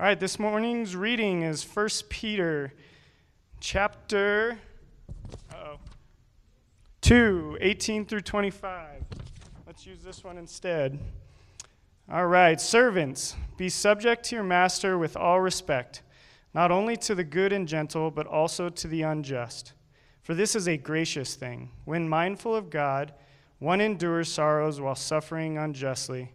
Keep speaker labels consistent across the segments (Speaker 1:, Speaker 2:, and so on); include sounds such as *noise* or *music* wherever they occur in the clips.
Speaker 1: All right, this morning's reading is 1 Peter chapter uh-oh, 2, 18 through 25. Let's use this one instead. All right, servants, be subject to your master with all respect, not only to the good and gentle, but also to the unjust. For this is a gracious thing. When mindful of God, one endures sorrows while suffering unjustly.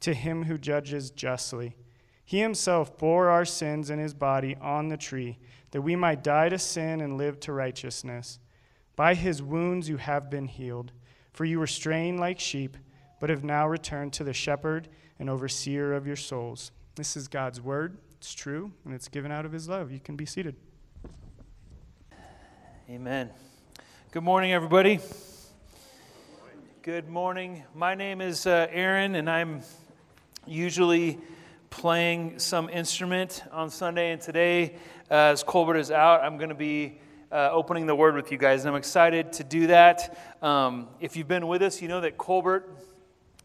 Speaker 1: to him who judges justly. He himself bore our sins in his body on the tree, that we might die to sin and live to righteousness. By his wounds you have been healed, for you were straying like sheep, but have now returned to the shepherd and overseer of your souls. This is God's word. It's true, and it's given out of his love. You can be seated.
Speaker 2: Amen. Good morning, everybody. Good morning. My name is uh, Aaron, and I'm usually playing some instrument on Sunday. And today, uh, as Colbert is out, I'm going to be uh, opening the word with you guys. And I'm excited to do that. Um, if you've been with us, you know that Colbert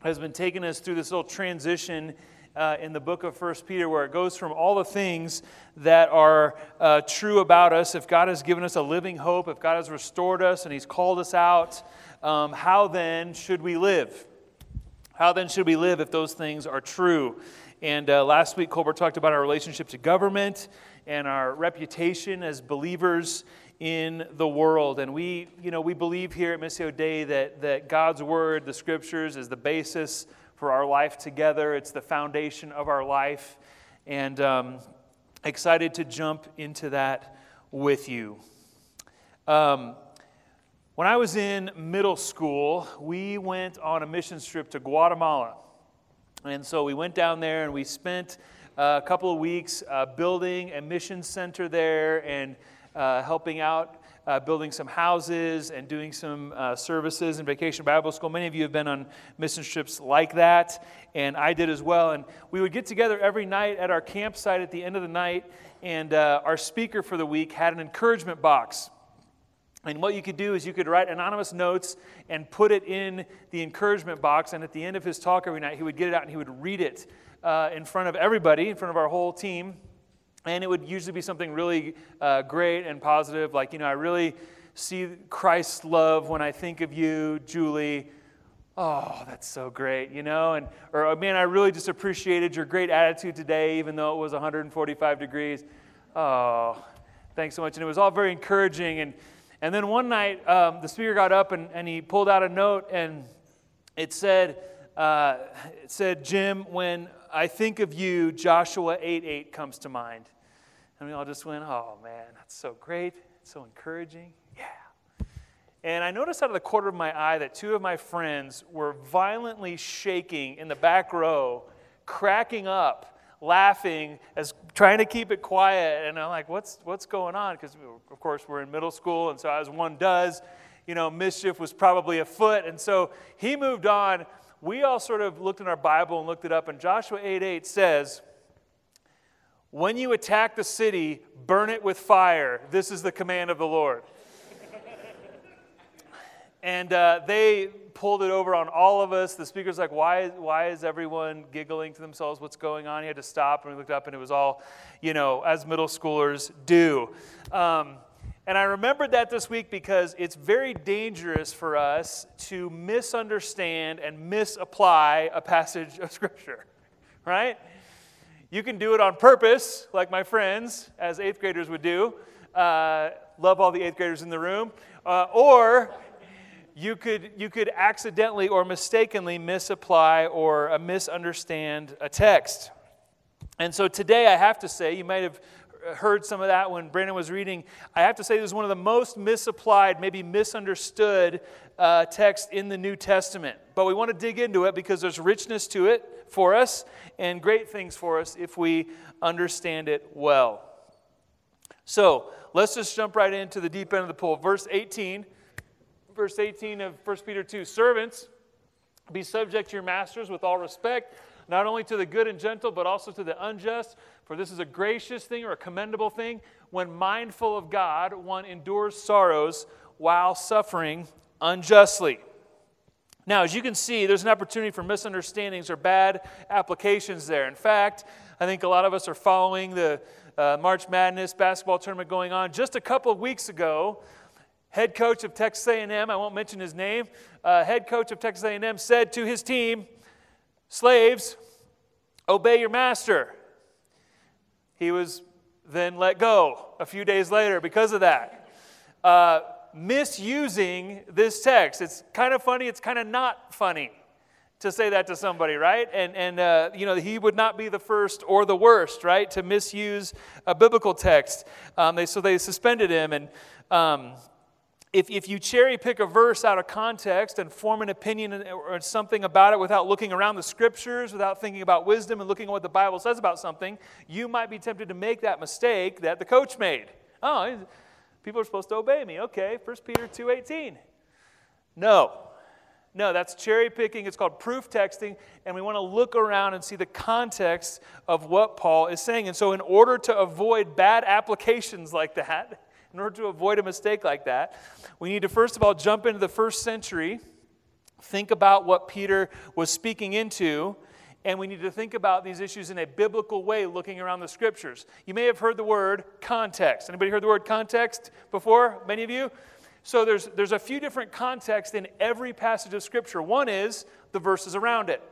Speaker 2: has been taking us through this little transition. Uh, in the book of First Peter, where it goes from all the things that are uh, true about us, if God has given us a living hope, if God has restored us and He's called us out, um, how then should we live? How then should we live if those things are true? And uh, last week, Colbert talked about our relationship to government and our reputation as believers in the world. And we, you know, we believe here at Missio Dei that, that God's Word, the Scriptures, is the basis for our life together. It's the foundation of our life. And um, excited to jump into that with you. Um, when I was in middle school, we went on a mission trip to Guatemala. And so we went down there and we spent uh, a couple of weeks uh, building a mission center there and uh, helping out, uh, building some houses and doing some uh, services in Vacation Bible School. Many of you have been on mission trips like that, and I did as well. And we would get together every night at our campsite at the end of the night, and uh, our speaker for the week had an encouragement box. And what you could do is you could write anonymous notes and put it in the encouragement box. And at the end of his talk every night, he would get it out and he would read it uh, in front of everybody, in front of our whole team. And it would usually be something really uh, great and positive, like, you know, I really see Christ's love when I think of you, Julie. Oh, that's so great, you know? And, or, oh, man, I really just appreciated your great attitude today, even though it was 145 degrees. Oh, thanks so much. And it was all very encouraging. And, and then one night, um, the speaker got up and, and he pulled out a note, and it said, uh, it said, Jim, when I think of you, Joshua 8 8 comes to mind. And we all just went, oh man, that's so great. It's so encouraging. Yeah. And I noticed out of the corner of my eye that two of my friends were violently shaking in the back row, cracking up laughing, as trying to keep it quiet. And I'm like, what's, what's going on? Because, of course, we're in middle school. And so, as one does, you know, mischief was probably afoot. And so he moved on. We all sort of looked in our Bible and looked it up. And Joshua 8 8 says, When you attack the city, burn it with fire. This is the command of the Lord. *laughs* and uh, they pulled it over on all of us. The speaker's like, why, why is everyone giggling to themselves? What's going on? He had to stop, and we looked up, and it was all, you know, as middle schoolers do. Um, and I remembered that this week because it's very dangerous for us to misunderstand and misapply a passage of Scripture, *laughs* right? You can do it on purpose, like my friends, as eighth graders would do. Uh, love all the eighth graders in the room. Uh, or you could, you could accidentally or mistakenly misapply or uh, misunderstand a text. And so today, I have to say, you might have heard some of that when Brandon was reading. I have to say, this is one of the most misapplied, maybe misunderstood uh, texts in the New Testament. But we want to dig into it because there's richness to it, for us and great things for us if we understand it well. So let's just jump right into the deep end of the pool. Verse 18, verse 18 of 1 Peter 2 Servants, be subject to your masters with all respect, not only to the good and gentle, but also to the unjust. For this is a gracious thing or a commendable thing. When mindful of God, one endures sorrows while suffering unjustly. Now, as you can see, there's an opportunity for misunderstandings or bad applications there. In fact, I think a lot of us are following the uh, March Madness basketball tournament going on. Just a couple of weeks ago, head coach of Texas A&M, I won't mention his name, uh, head coach of Texas A&M said to his team, "Slaves, obey your master." He was then let go a few days later because of that. Uh, misusing this text. It's kind of funny, it's kind of not funny to say that to somebody, right? And, and uh, you know, he would not be the first or the worst, right, to misuse a biblical text. Um, they, so they suspended him. And um, if, if you cherry pick a verse out of context and form an opinion or something about it without looking around the scriptures, without thinking about wisdom and looking at what the Bible says about something, you might be tempted to make that mistake that the coach made. Oh, People are supposed to obey me. Okay, 1 Peter 2:18. No. No, that's cherry picking. It's called proof texting, and we want to look around and see the context of what Paul is saying. And so, in order to avoid bad applications like that, in order to avoid a mistake like that, we need to first of all jump into the first century, think about what Peter was speaking into, and we need to think about these issues in a biblical way looking around the scriptures. You may have heard the word context. Anybody heard the word context before? Many of you? So there's, there's a few different contexts in every passage of scripture. One is the verses around it.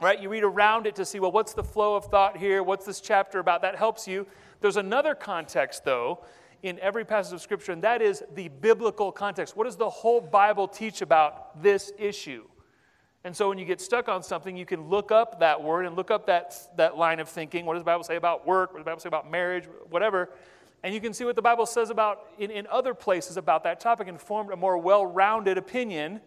Speaker 2: Right? You read around it to see, well, what's the flow of thought here? What's this chapter about? That helps you. There's another context, though, in every passage of scripture, and that is the biblical context. What does the whole Bible teach about this issue? And so when you get stuck on something, you can look up that word and look up that, that line of thinking. What does the Bible say about work? What does the Bible say about marriage? Whatever. And you can see what the Bible says about in, in other places about that topic and form a more well rounded opinion.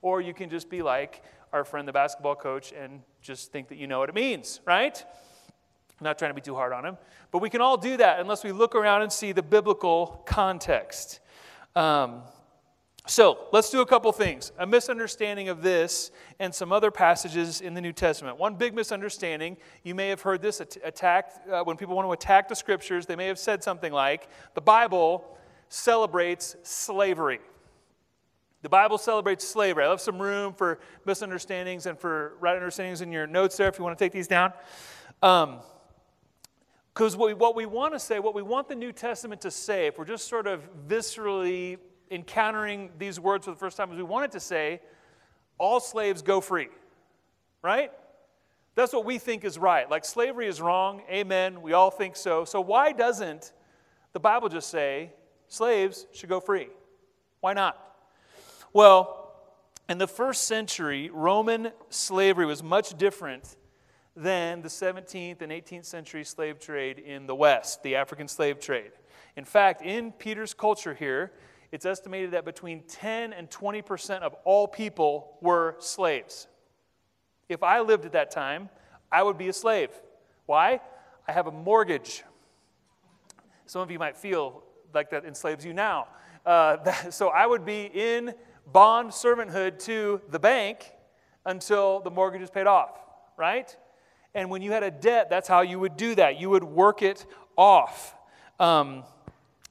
Speaker 2: Or you can just be like our friend, the basketball coach, and just think that you know what it means, right? I'm not trying to be too hard on him. But we can all do that unless we look around and see the biblical context. Um, so let's do a couple things. A misunderstanding of this and some other passages in the New Testament. One big misunderstanding, you may have heard this attacked uh, when people want to attack the scriptures, they may have said something like, the Bible celebrates slavery. The Bible celebrates slavery. I left some room for misunderstandings and for right understandings in your notes there if you want to take these down. Because what, we, what we want to say, what we want the New Testament to say, if we're just sort of viscerally encountering these words for the first time is we want it to say, all slaves go free, right? That's what we think is right. Like slavery is wrong, amen, we all think so. So why doesn't the Bible just say slaves should go free? Why not? Well, in the first century, Roman slavery was much different than the 17th and 18th century slave trade in the West, the African slave trade. In fact, in Peter's culture here, it's estimated that between 10 and 20% of all people were slaves. If I lived at that time, I would be a slave. Why? I have a mortgage. Some of you might feel like that enslaves you now. Uh, that, *laughs* so I would be in bond servanthood to the bank until the mortgage is paid off, right? And when you had a debt, that's how you would do that. You would work it off. Um,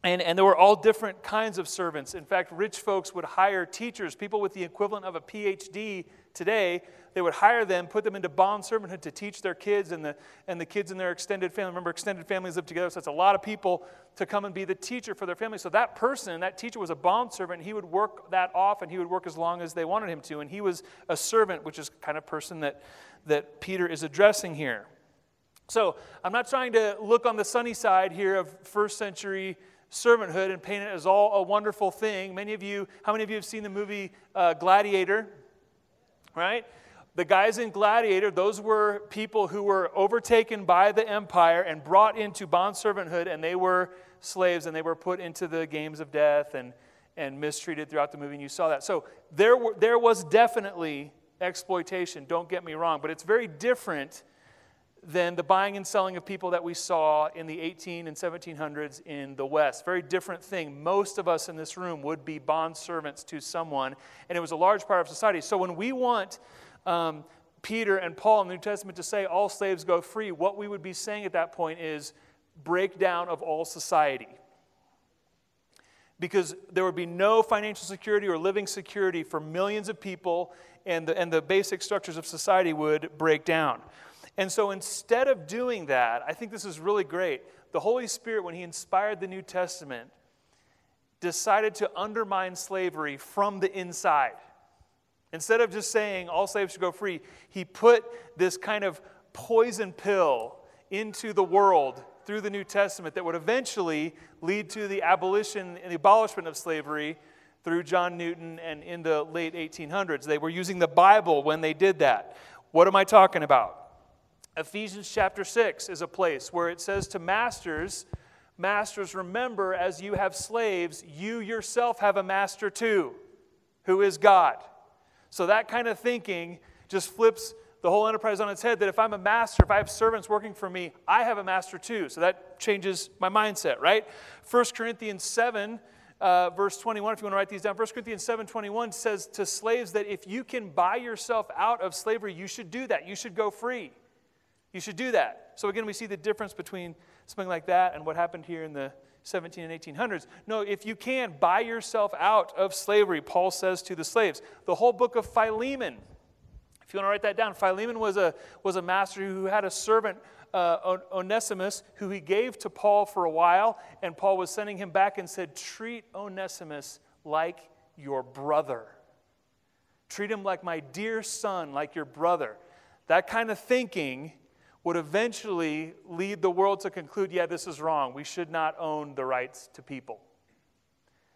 Speaker 2: and, and there were all different kinds of servants. In fact, rich folks would hire teachers, people with the equivalent of a PhD today. They would hire them, put them into bond servanthood to teach their kids and the, and the kids in their extended family. Remember, extended families live together, so it's a lot of people to come and be the teacher for their family. So that person, that teacher, was a bond servant. He would work that off, and he would work as long as they wanted him to. And he was a servant, which is kind of person that, that Peter is addressing here. So I'm not trying to look on the sunny side here of first century servanthood and paint it as all a wonderful thing. Many of you, how many of you have seen the movie uh, Gladiator? Right? The guys in Gladiator, those were people who were overtaken by the empire and brought into bond servanthood, and they were slaves and they were put into the games of death and, and mistreated throughout the movie, and you saw that. So there, were, there was definitely exploitation, don't get me wrong, but it's very different than the buying and selling of people that we saw in the 18 and 1700s in the West. Very different thing. Most of us in this room would be bond servants to someone, and it was a large part of society. So when we want um, Peter and Paul in the New Testament to say all slaves go free, what we would be saying at that point is breakdown of all society. Because there would be no financial security or living security for millions of people, and the, and the basic structures of society would break down. And so instead of doing that, I think this is really great. The Holy Spirit, when He inspired the New Testament, decided to undermine slavery from the inside. Instead of just saying all slaves should go free, He put this kind of poison pill into the world through the New Testament that would eventually lead to the abolition and the abolishment of slavery through John Newton and in the late 1800s. They were using the Bible when they did that. What am I talking about? Ephesians chapter 6 is a place where it says to masters, Masters, remember as you have slaves, you yourself have a master too, who is God. So that kind of thinking just flips the whole enterprise on its head that if I'm a master, if I have servants working for me, I have a master too. So that changes my mindset, right? 1 Corinthians 7, uh, verse 21, if you want to write these down, 1 Corinthians 7 21 says to slaves that if you can buy yourself out of slavery, you should do that. You should go free. You should do that. So again, we see the difference between something like that and what happened here in the 17 and 1800s. No, if you can, buy yourself out of slavery, Paul says to the slaves. The whole book of Philemon, if you want to write that down, Philemon was a, was a master who had a servant, uh, Onesimus, who he gave to Paul for a while, and Paul was sending him back and said, Treat Onesimus like your brother. Treat him like my dear son, like your brother. That kind of thinking would eventually lead the world to conclude yeah, this is wrong. We should not own the rights to people.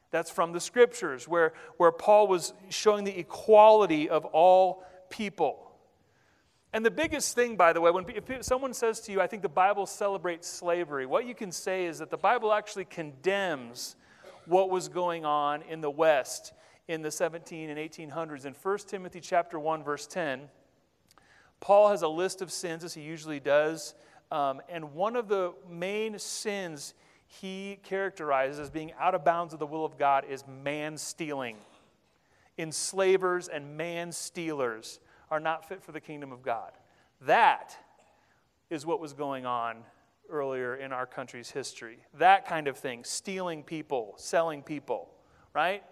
Speaker 2: That's from the scriptures, where, where Paul was showing the equality of all people. And the biggest thing, by the way, when if someone says to you, I think the Bible celebrates slavery, what you can say is that the Bible actually condemns what was going on in the West in the 17 and 1800s. In 1 Timothy chapter 1, verse 10, Paul has a list of sins, as he usually does. Um, and one of the main sins he characterizes as being out of bounds of the will of God is man stealing. Enslavers and man stealers are not fit for the kingdom of God. That is what was going on earlier in our country's history. That kind of thing, stealing people, selling people, right?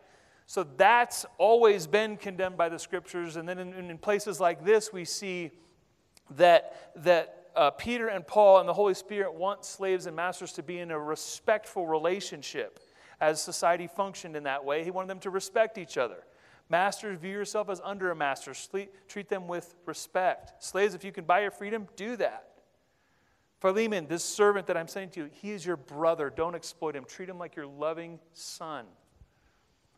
Speaker 2: So that's always been condemned by the scriptures. And then in, in places like this, we see that, that uh, Peter and Paul and the Holy Spirit want slaves and masters to be in a respectful relationship as society functioned in that way. He wanted them to respect each other. Masters, view yourself as under a master. Treat them with respect. Slaves, if you can buy your freedom, do that. Philemon, this servant that I'm sending to you, he is your brother. Don't exploit him. Treat him like your loving son.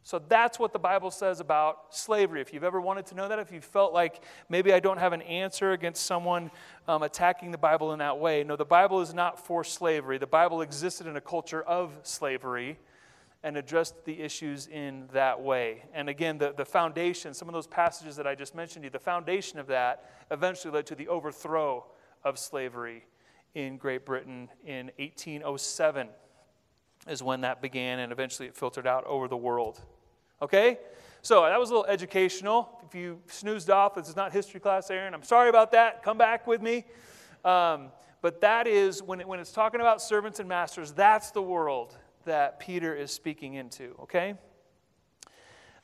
Speaker 2: So that's what the Bible says about slavery. If you've ever wanted to know that, if you felt like maybe I don't have an answer against someone um, attacking the Bible in that way, no, the Bible is not for slavery. The Bible existed in a culture of slavery and addressed the issues in that way. And again, the, the foundation, some of those passages that I just mentioned to you, the foundation of that eventually led to the overthrow of slavery in Great Britain in 1807 is when that began, and eventually it filtered out over the world. Okay? So that was a little educational. If you snoozed off, this is not history class, Aaron. I'm sorry about that. Come back with me. Um, but that is, when, it, when it's talking about servants and masters, that's the world that Peter is speaking into. Okay?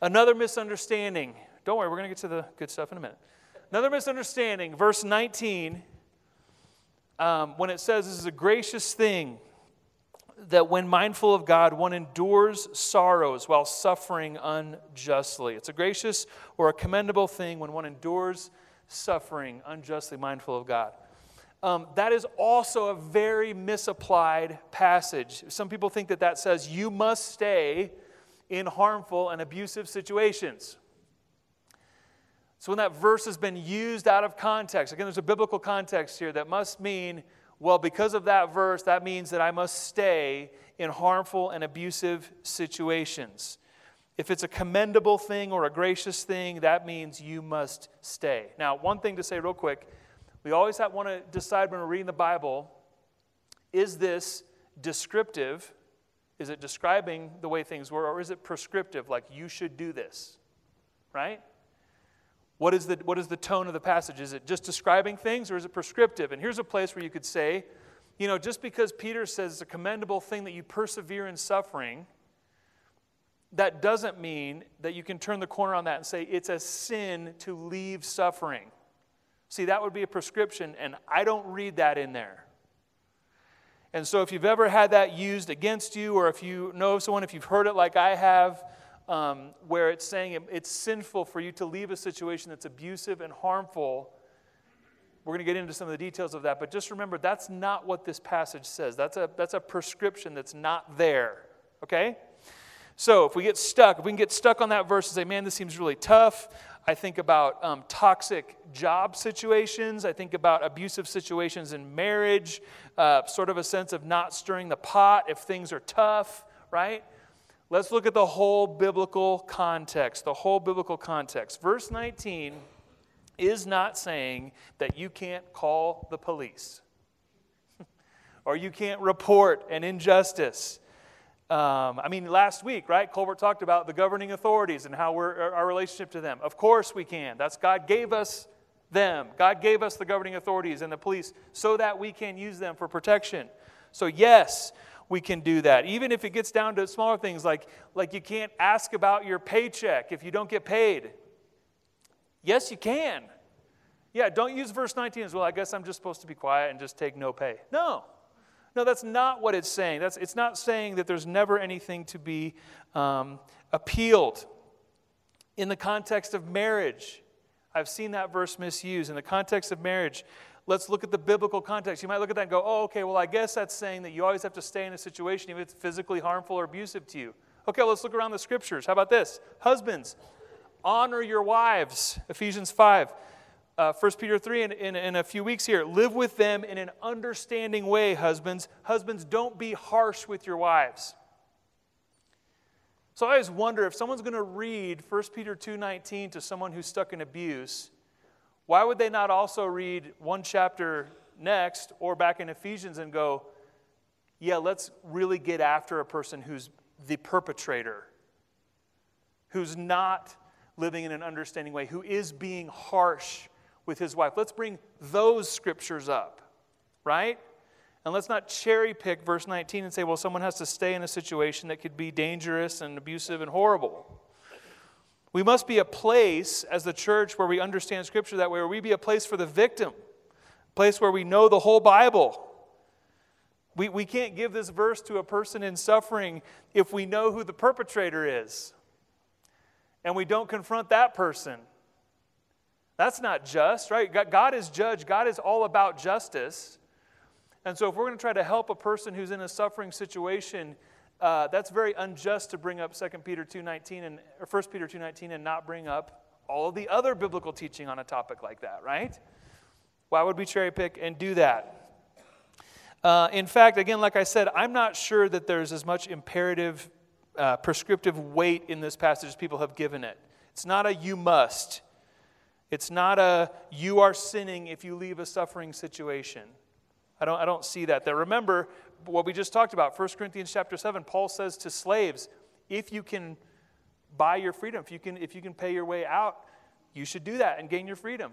Speaker 2: Another misunderstanding. Don't worry, we're going to get to the good stuff in a minute. Another misunderstanding, verse 19, um, when it says this is a gracious thing that when mindful of God, one endures sorrows while suffering unjustly. It's a gracious or a commendable thing when one endures suffering unjustly, mindful of God. Um, that is also a very misapplied passage. Some people think that that says you must stay in harmful and abusive situations. So when that verse has been used out of context, again, there's a biblical context here that must mean well, because of that verse, that means that I must stay in harmful and abusive situations. If it's a commendable thing or a gracious thing, that means you must stay. Now, one thing to say real quick we always want to decide when we're reading the Bible is this descriptive? Is it describing the way things were, or is it prescriptive, like you should do this? Right? What is, the, what is the tone of the passage? Is it just describing things, or is it prescriptive? And here's a place where you could say, you know, just because Peter says it's a commendable thing that you persevere in suffering, that doesn't mean that you can turn the corner on that and say it's a sin to leave suffering. See, that would be a prescription, and I don't read that in there. And so, if you've ever had that used against you, or if you know someone, if you've heard it like I have, um, where it's saying it's sinful for you to leave a situation that's abusive and harmful, we're going to get into some of the details of that, but just remember that's not what this passage says. That's a, that's a prescription that's not there, okay? So if we get stuck, if we can get stuck on that verse and say, man, this seems really tough, I think about um, toxic job situations. I think about abusive situations in marriage, uh, sort of a sense of not stirring the pot if things are tough, right? Let's look at the whole biblical context, the whole biblical context. Verse 19 is not saying that you can't call the police *laughs* or you can't report an injustice. Um, I mean, last week, right? Colbert talked about the governing authorities and how we're our relationship to them. Of course, we can. That's God gave us them. God gave us the governing authorities and the police so that we can use them for protection. So, yes, we can do that. Even if it gets down to smaller things like, like you can't ask about your paycheck if you don't get paid. Yes, you can. Yeah, don't use verse 19 as well. I guess I'm just supposed to be quiet and just take no pay. No. No, that's not what it's saying. That's, it's not saying that there's never anything to be um, appealed. In the context of marriage, I've seen that verse misused. In the context of marriage, let's look at the biblical context. You might look at that and go, oh, okay, well, I guess that's saying that you always have to stay in a situation if it's physically harmful or abusive to you. Okay, let's look around the scriptures. How about this? Husbands, honor your wives. Ephesians 5. Uh, 1 Peter 3 in, in, in a few weeks here. Live with them in an understanding way, husbands. Husbands, don't be harsh with your wives. So I always wonder if someone's going to read 1 Peter 2:19 to someone who's stuck in abuse, why would they not also read one chapter next or back in Ephesians and go, yeah, let's really get after a person who's the perpetrator, who's not living in an understanding way, who is being harsh with his wife. Let's bring those scriptures up, right? And let's not cherry pick verse 19 and say, well, someone has to stay in a situation that could be dangerous and abusive and horrible. We must be a place as the church where we understand scripture that way, where we be a place for the victim, a place where we know the whole Bible. We, we can't give this verse to a person in suffering if we know who the perpetrator is and we don't confront that person. That's not just, right? God is judge, God is all about justice. And so if we're going to try to help a person who's in a suffering situation, uh, that's very unjust to bring up 2 Peter 2.19 and, or 1 Peter 2.19 and not bring up all of the other biblical teaching on a topic like that, right? Why would we cherry pick and do that? Uh, in fact, again, like I said, I'm not sure that there's as much imperative, uh, prescriptive weight in this passage as people have given it. It's not a you must. It's not a you are sinning if you leave a suffering situation. I don't, I don't see that there. Remember what we just talked about, 1 Corinthians chapter 7, Paul says to slaves, if you can buy your freedom, if you can, if you can pay your way out, you should do that and gain your freedom.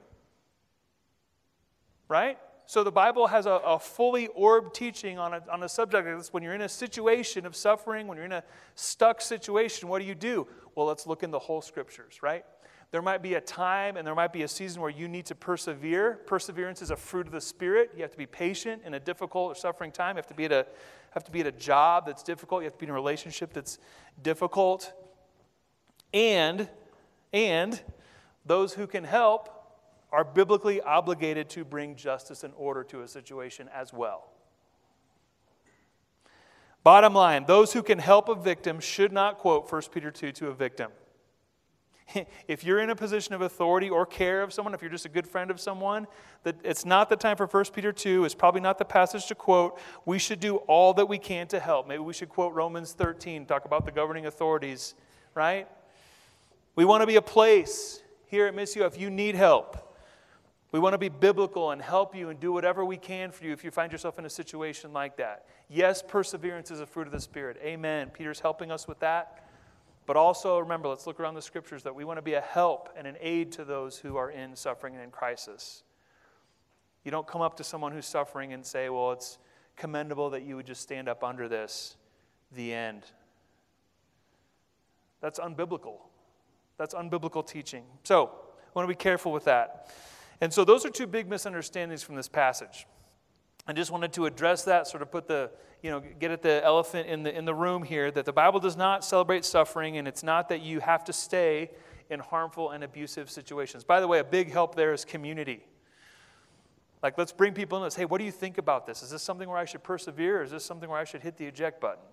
Speaker 2: Right? So the Bible has a, a fully orbed teaching on a, on a subject like this. When you're in a situation of suffering, when you're in a stuck situation, what do you do? Well, let's look in the whole scriptures, right? There might be a time and there might be a season where you need to persevere. Perseverance is a fruit of the Spirit. You have to be patient in a difficult or suffering time. You have to be at a, have to be at a job that's difficult. You have to be in a relationship that's difficult. And, and those who can help are biblically obligated to bring justice and order to a situation as well. Bottom line, those who can help a victim should not quote 1 Peter 2 to a victim. *laughs* if you're in a position of authority or care of someone, if you're just a good friend of someone, that it's not the time for 1 Peter 2, it's probably not the passage to quote. We should do all that we can to help. Maybe we should quote Romans 13, talk about the governing authorities. right? We want to be a place here at Missio if you need help. We want to be biblical and help you and do whatever we can for you if you find yourself in a situation like that. Yes, perseverance is a fruit of the Spirit. Amen. Peter's helping us with that. But also remember, let's look around the scriptures that we want to be a help and an aid to those who are in suffering and in crisis. You don't come up to someone who's suffering and say, Well, it's commendable that you would just stand up under this. The end. That's unbiblical. That's unbiblical teaching. So, I want to be careful with that. And so, those are two big misunderstandings from this passage. I just wanted to address that, sort of put the, you know, get at the elephant in the, in the room here that the Bible does not celebrate suffering, and it's not that you have to stay in harmful and abusive situations. By the way, a big help there is community. Like, let's bring people in. Let's, hey, what do you think about this? Is this something where I should persevere? Is this something where I should hit the eject button?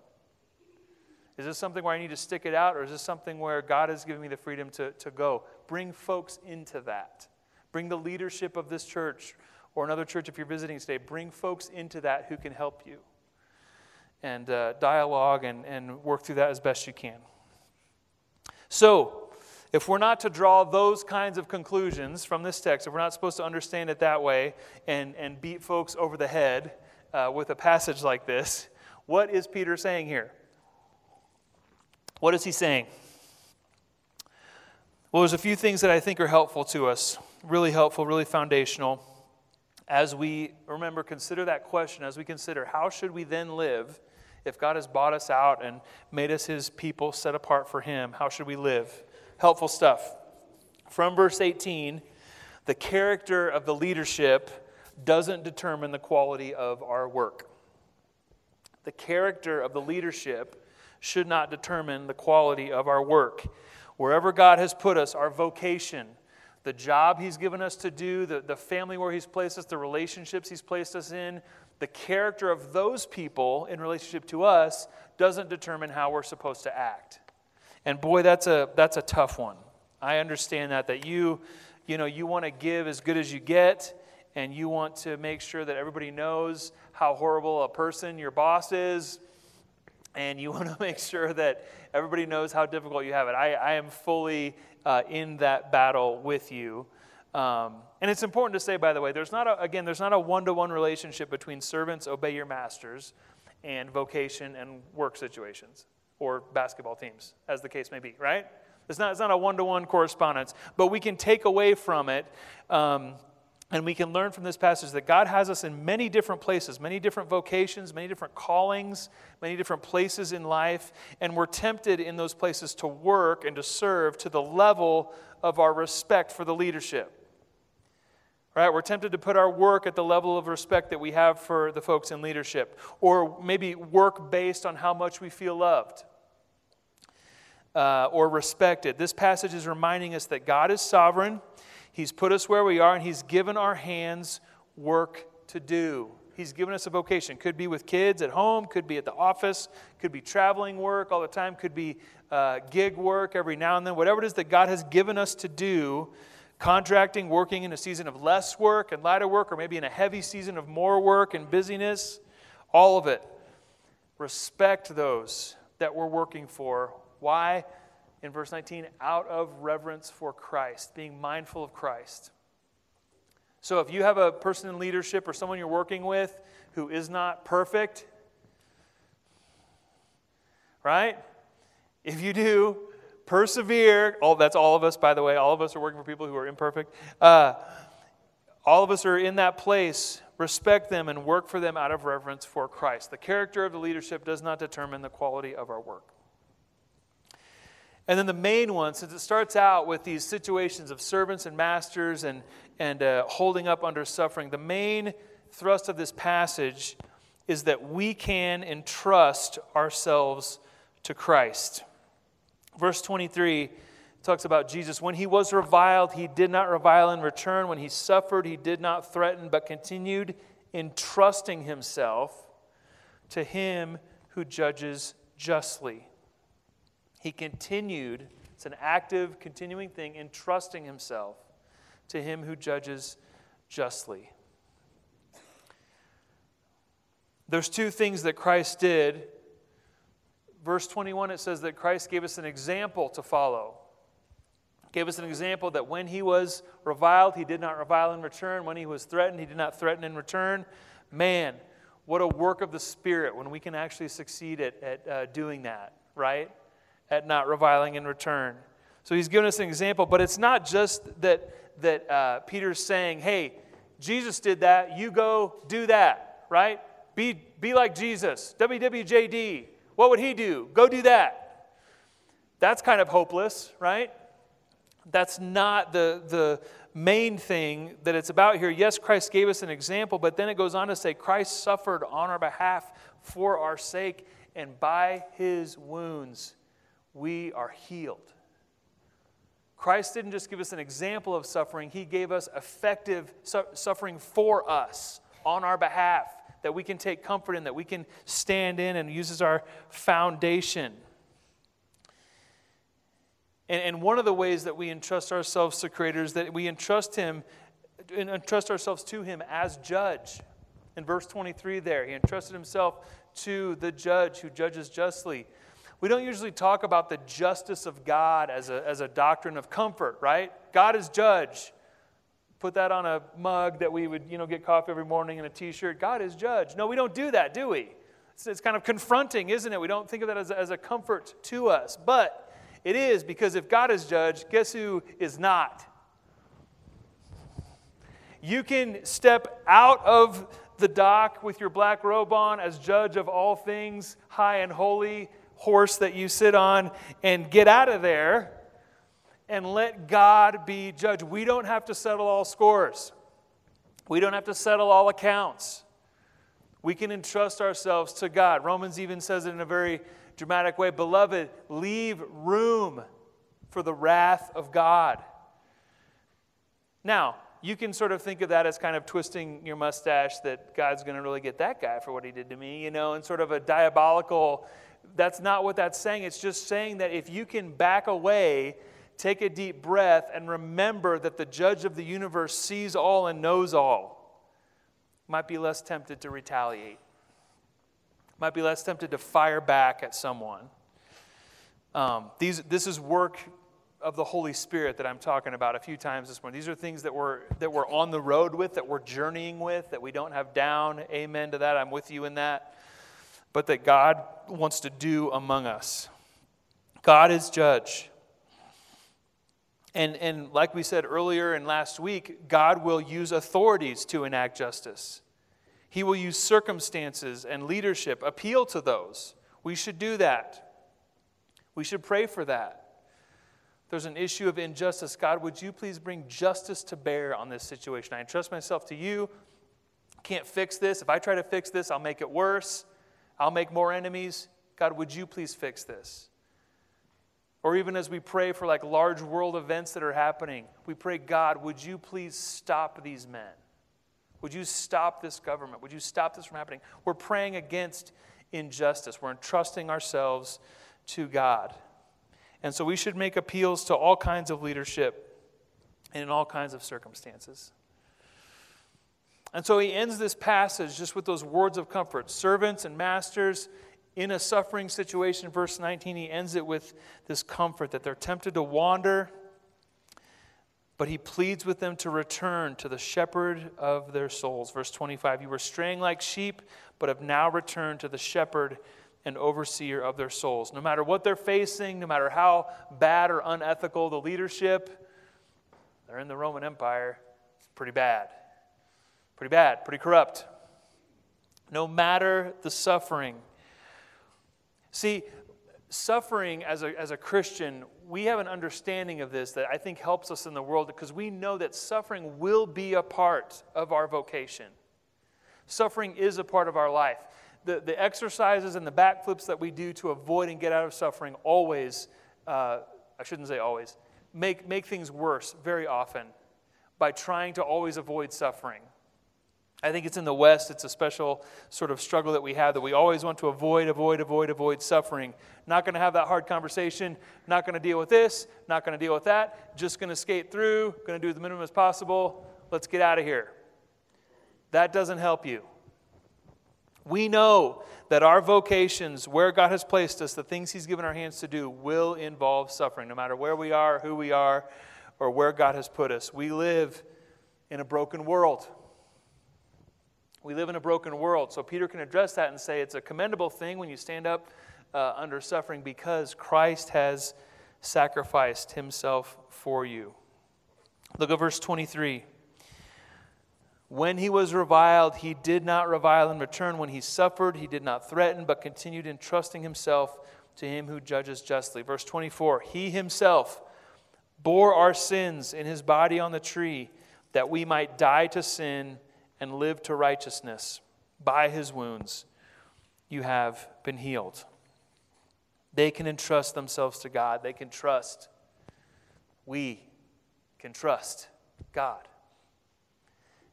Speaker 2: Is this something where I need to stick it out? Or is this something where God has given me the freedom to, to go? Bring folks into that. Bring the leadership of this church or another church if you're visiting today. Bring folks into that who can help you. And uh, dialogue and, and work through that as best you can. So, if we're not to draw those kinds of conclusions from this text, if we're not supposed to understand it that way and, and beat folks over the head uh, with a passage like this, what is Peter saying here? What is he saying? Well, there's a few things that I think are helpful to us, really helpful, really foundational. As we remember, consider that question, as we consider how should we then live if God has bought us out and made us his people set apart for him? How should we live? helpful stuff. From verse 18, the character of the leadership doesn't determine the quality of our work. The character of the leadership should not determine the quality of our work. Wherever God has put us, our vocation, the job He's given us to do, the, the family where He's placed us, the relationships He's placed us in, the character of those people in relationship to us doesn't determine how we're supposed to act. And boy, that's a, that's a tough one. I understand that, that you, you know, you want to give as good as you get, and you want to make sure that everybody knows how horrible a person your boss is, and you *laughs* want to make sure that everybody knows how difficult you have it. I, I am fully uh, in that battle with you. Um, and it's important to say, by the way, there's not a, again, there's not a one-to-one relationship between servants obey your masters and vocation and work situations or basketball teams, as the case may be, right? It's not, it's not a one to one correspondence, but we can take away from it. Um, and we can learn from this passage that God has us in many different places, many different vocations, many different callings, many different places in life. And we're tempted in those places to work and to serve to the level of our respect for the leadership. Right? We're tempted to put our work at the level of respect that we have for the folks in leadership, or maybe work based on how much we feel loved uh, or respected. This passage is reminding us that God is sovereign. He's put us where we are, and He's given our hands work to do. He's given us a vocation. Could be with kids at home, could be at the office, could be traveling work all the time, could be uh, gig work every now and then. Whatever it is that God has given us to do, contracting, working in a season of less work and lighter work, or maybe in a heavy season of more work and busyness, all of it. Respect those that we're working for why? In verse 19, out of reverence for Christ, being mindful of Christ. So if you have a person in leadership or someone you're working with who is not perfect, right? If you do, persevere. That's all of us, by the way. All of us are working for people who are imperfect. Uh, all of us are in that place. Respect them and work for them out of reverence for Christ. The character of the leadership does not determine the quality of our work. And then the main one, since it starts out with these situations of servants and masters and, and uh, holding up under suffering, the main thrust of this passage is that we can entrust ourselves to Christ. Verse 23 talks about Jesus. When he was reviled, he did not revile in return. When he suffered, he did not threaten, but continued entrusting himself to him who judges justly. He continued, it's an active, continuing thing, entrusting himself to him who judges justly. There's two things that Christ did verse 21, it says that Christ gave us an example to follow. Gave us an example that when he was reviled, he did not revile in return. When he was threatened, he did not threaten in return. Man, what a work of the Spirit when we can actually succeed at, at uh, doing that, right? At not reviling in return. So he's given us an example, but it's not just that, that uh, Peter's saying, hey, Jesus did that, you go do that, right? Be, be like Jesus. WWJD. What would he do? Go do that. That's kind of hopeless, right? That's not the, the main thing that it's about here. Yes, Christ gave us an example, but then it goes on to say Christ suffered on our behalf for our sake, and by his wounds we are healed. Christ didn't just give us an example of suffering, he gave us effective su- suffering for us on our behalf that we can take comfort in, that we can stand in and use as our foundation. And, and one of the ways that we entrust ourselves to Creator is that we entrust Him and entrust ourselves to Him as judge. In verse 23, there, He entrusted Himself to the judge who judges justly. We don't usually talk about the justice of God as a, as a doctrine of comfort, right? God is judge. Put that on a mug that we would, you know, get coffee every morning and a t-shirt. God is judge. No, we don't do that, do we? It's, it's kind of confronting, isn't it? We don't think of that as as a comfort to us. But it is because if God is judge, guess who is not? You can step out of the dock with your black robe on as judge of all things, high and holy horse that you sit on, and get out of there and let God be judge. We don't have to settle all scores, we don't have to settle all accounts. We can entrust ourselves to God. Romans even says it in a very dramatic way Beloved, leave room for the wrath of God. Now, you can sort of think of that as kind of twisting your mustache that God's going to really get that guy for what he did to me, you know, and sort of a diabolical. That's not what that's saying. It's just saying that if you can back away, take a deep breath, and remember that the judge of the universe sees all and knows all, might be less tempted to retaliate might be less tempted to fire back at someone. Um, these, this is work of the Holy Spirit that I'm talking about a few times this morning. These are things that we're, that we're on the road with, that we're journeying with, that we don't have down. Amen to that. I'm with you in that. But that God wants to do among us. God is judge. And, and like we said earlier and last week, God will use authorities to enact justice. He will use circumstances and leadership, appeal to those. We should do that. We should pray for that. There's an issue of injustice. God, would you please bring justice to bear on this situation? I entrust myself to you. Can't fix this. If I try to fix this, I'll make it worse. I'll make more enemies. God, would you please fix this? Or even as we pray for like large world events that are happening, we pray, God, would you please stop these men? Would you stop this government? Would you stop this from happening? We're praying against injustice. We're entrusting ourselves to God. And so we should make appeals to all kinds of leadership and in all kinds of circumstances. And so he ends this passage just with those words of comfort servants and masters in a suffering situation. Verse 19, he ends it with this comfort that they're tempted to wander but he pleads with them to return to the shepherd of their souls. Verse 25 You were straying like sheep, but have now returned to the shepherd and overseer of their souls. No matter what they're facing, no matter how bad or unethical the leadership, they're in the Roman Empire. It's pretty bad. Pretty bad, pretty corrupt. No matter the suffering. See, suffering as a, as a Christian, we have an understanding of this that I think helps us in the world because we know that suffering will be a part of our vocation. Suffering is a part of our life. The, the exercises and the backflips that we do to avoid and get out of suffering always, uh, I shouldn't say always, make, make things worse very often by trying to always avoid suffering. I think it's in the West, it's a special sort of struggle that we have that we always want to avoid, avoid, avoid, avoid suffering. Not going to have that hard conversation, not going to deal with this, not going to deal with that, just going to skate through, going to do the minimum as possible. Let's get out of here. That doesn't help you. We know that our vocations, where God has placed us, the things He's given our hands to do, will involve suffering, no matter where we are, who we are, or where God has put us. We live in a broken world. We live in a broken world. So Peter can address that and say it's a commendable thing when you stand up uh, under suffering because Christ has sacrificed himself for you. Look at verse 23. When he was reviled, he did not revile in return. When he suffered, he did not threaten, but continued entrusting himself to him who judges justly. Verse 24 He himself bore our sins in his body on the tree, that we might die to sin and live to righteousness. By his wounds you have been healed. They can entrust themselves to God. They can trust. We can trust God.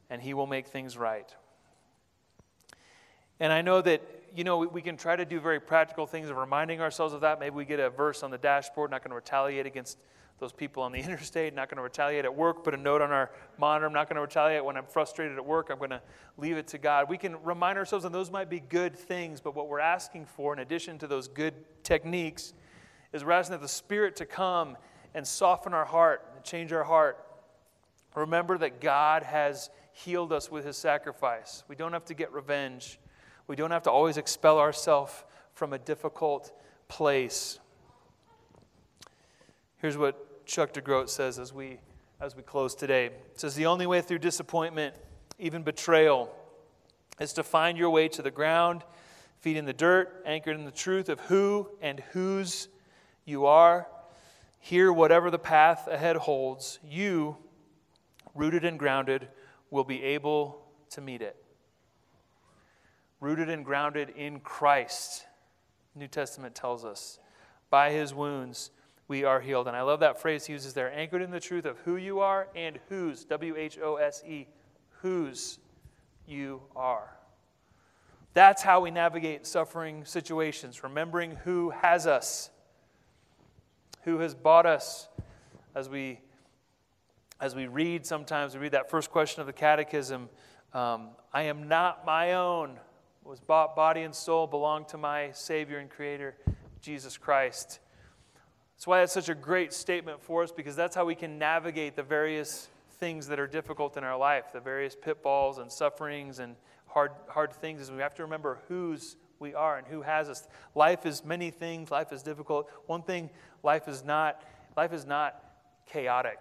Speaker 2: And he will make things right. And I know that, you know, we can try to do very practical things of reminding ourselves of that. Maybe we get a verse on the dashboard, not going to retaliate against those people on the *laughs* interstate, not going to retaliate at work, put a note on our monitor. I'm not going to retaliate when I'm frustrated at work. I'm going to leave it to God. We can remind ourselves, and those might be good things, but what we're asking for, in addition to those good techniques, is we're asking that the Spirit to come and soften our heart and change our heart. Remember that God has healed us with his sacrifice. We don't have to get revenge. We don't have to always expel ourselves from a difficult place. Here's what Chuck DeGroat says as we, as we close today. It says, The only way through disappointment, even betrayal, is to find your way to the ground, feet in the dirt, anchored in the truth of who and whose you are. Here, whatever the path ahead holds, you, rooted and grounded, will be able to meet it. Rooted and grounded in Christ, New Testament tells us. By his wounds, we are healed. And I love that phrase he uses there anchored in the truth of who you are and whose, W H O S E, whose you are. That's how we navigate suffering situations, remembering who has us, who has bought us. As we, as we read, sometimes we read that first question of the catechism um, I am not my own, was bought body and soul, belong to my Savior and Creator, Jesus Christ. That's why that's such a great statement for us because that's how we can navigate the various things that are difficult in our life, the various pitfalls and sufferings and hard, hard things, is we have to remember whose we are and who has us. Life is many things, life is difficult. One thing, life is not, life is not chaotic.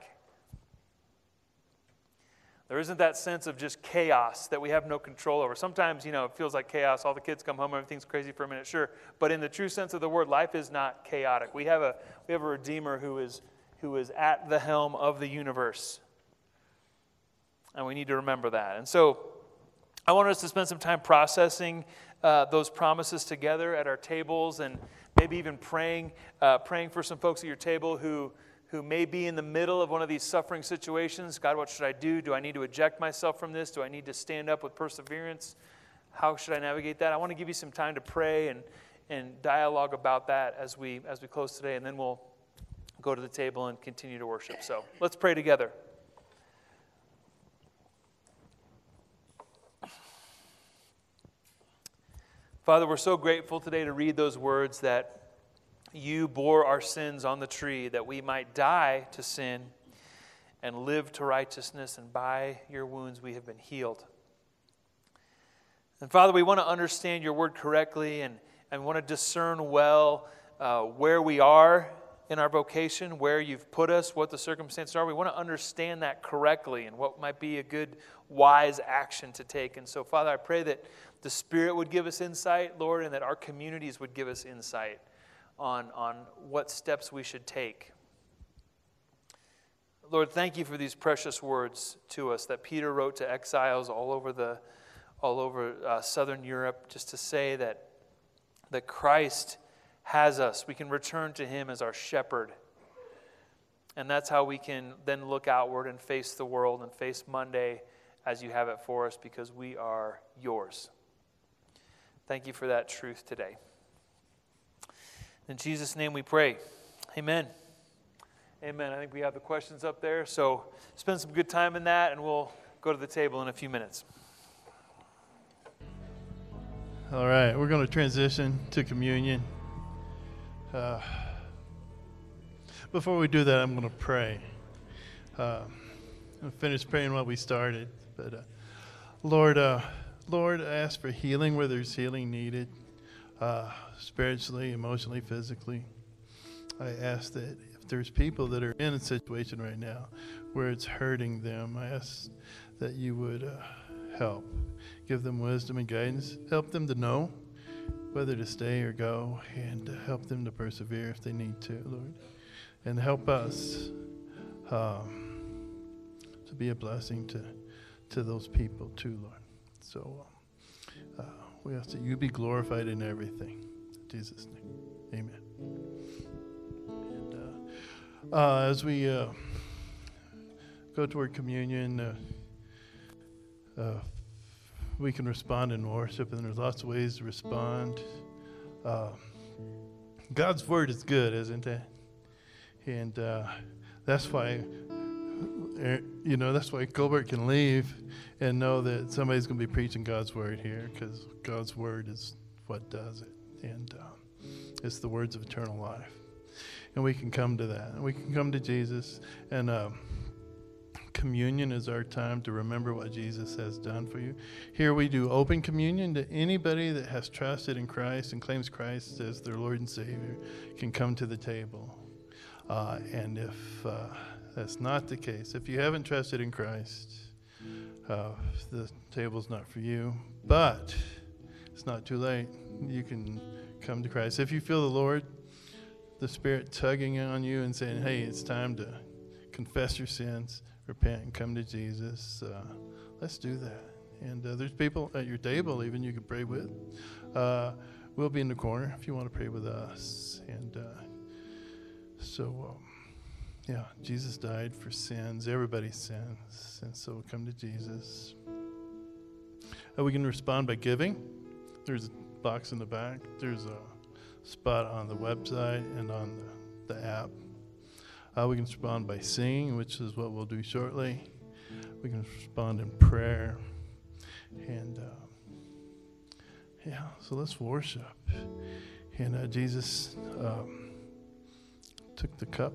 Speaker 2: There isn't that sense of just chaos that we have no control over. Sometimes, you know, it feels like chaos. All the kids come home, everything's crazy for a minute, sure. But in the true sense of the word, life is not chaotic. We have a, we have a Redeemer who is, who is at the helm of the universe. And we need to remember that. And so I want us to spend some time processing uh, those promises together at our tables and maybe even praying, uh, praying for some folks at your table who who may be in the middle of one of these suffering situations. God, what should I do? Do I need to eject myself from this? Do I need to stand up with perseverance? How should I navigate that? I want to give you some time to pray and, and dialogue about that as we, as we close today, and then we'll go to the table and continue to worship. So let's pray together. Father, we're so grateful today to read those words that you bore our sins on the tree that we might die to sin and live to righteousness, and by your wounds we have been healed. And Father, we want to understand your word correctly and, and want to discern well uh, where we are in our vocation, where you've put us, what the circumstances are. We want to understand that correctly and what might be a good, wise action to take. And so, Father, I pray that the Spirit would give us insight, Lord, and that our communities would give us insight on, on what steps we should take. Lord, thank you for these precious words to us that Peter wrote to exiles all over, the, all over uh, southern Europe, just to say that, that Christ has us. We can return to him as our shepherd. And that's how we can then look outward and face the world and face Monday as you have it for us because we are yours. Thank you for that truth today. In Jesus' name we pray. Amen. Amen. I think we have the questions up there. So spend some good time in that, and we'll go to the table in a few minutes.
Speaker 3: All right, we're going to transition to communion. Uh, before we do that, I'm going to pray. Uh, I'll finish praying what we started, but uh, Lord, uh, Lord, I ask for healing where there's healing needed, uh, spiritually, emotionally, physically. I ask that if there's people that are in a situation right now where it's hurting them, I ask that you would uh, help. Give them wisdom and guidance. Help them to know whether to stay or go, and help them to persevere if they need to, Lord. And help us um, to be a blessing to, to those people too, Lord. So uh, we ask that you be glorified in everything. Jesus' name, amen. And uh, uh, as we uh, go toward communion, uh, uh, we can respond in worship, and there's lots of ways to respond. Uh, God's word is good, isn't it? And uh, that's why, er, you know, that's why Colbert can leave and know that somebody's going to be preaching God's word here, because God's word is what does it, and uh, it's the words of eternal life. And we can come to that. And we can come to Jesus and. Uh, communion is our time to remember what Jesus has done for you. Here we do open communion to anybody that has trusted in Christ and claims Christ as their Lord and Savior can come to the table. Uh, and if uh, that's not the case, if you haven't trusted in Christ, uh, the table's not for you. But it's not too late. You can come to Christ. If you feel the Lord, the Spirit tugging on you and saying, hey, it's time to confess your sins repent and come to Jesus, uh, let's do that. And uh, there's people at your table, even you can pray with. Uh, we'll be in the corner if you want to pray with us. And uh, so, um, yeah, Jesus died for sins, everybody's sins. And so come to Jesus. Uh, we can respond by giving. There's a box in the back, there's a spot on the website and on the, the app. Uh, we can respond by singing, which is what we'll do shortly. We can respond in prayer. And uh, yeah, so let's worship. And uh, Jesus um, took the cup.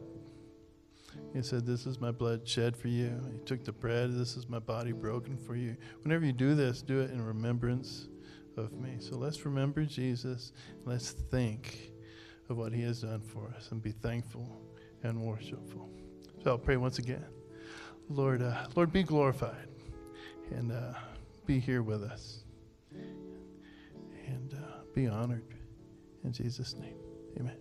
Speaker 3: He said, This is my blood shed for you. He took the bread. This is my body broken for you. Whenever you do this, do it in remembrance of me. So let's remember Jesus. Let's think of what he has done for us and be thankful and worshipful. So I'll pray once again. Lord, uh, Lord, be glorified and uh, be here with us and uh, be honored. In Jesus' name, amen.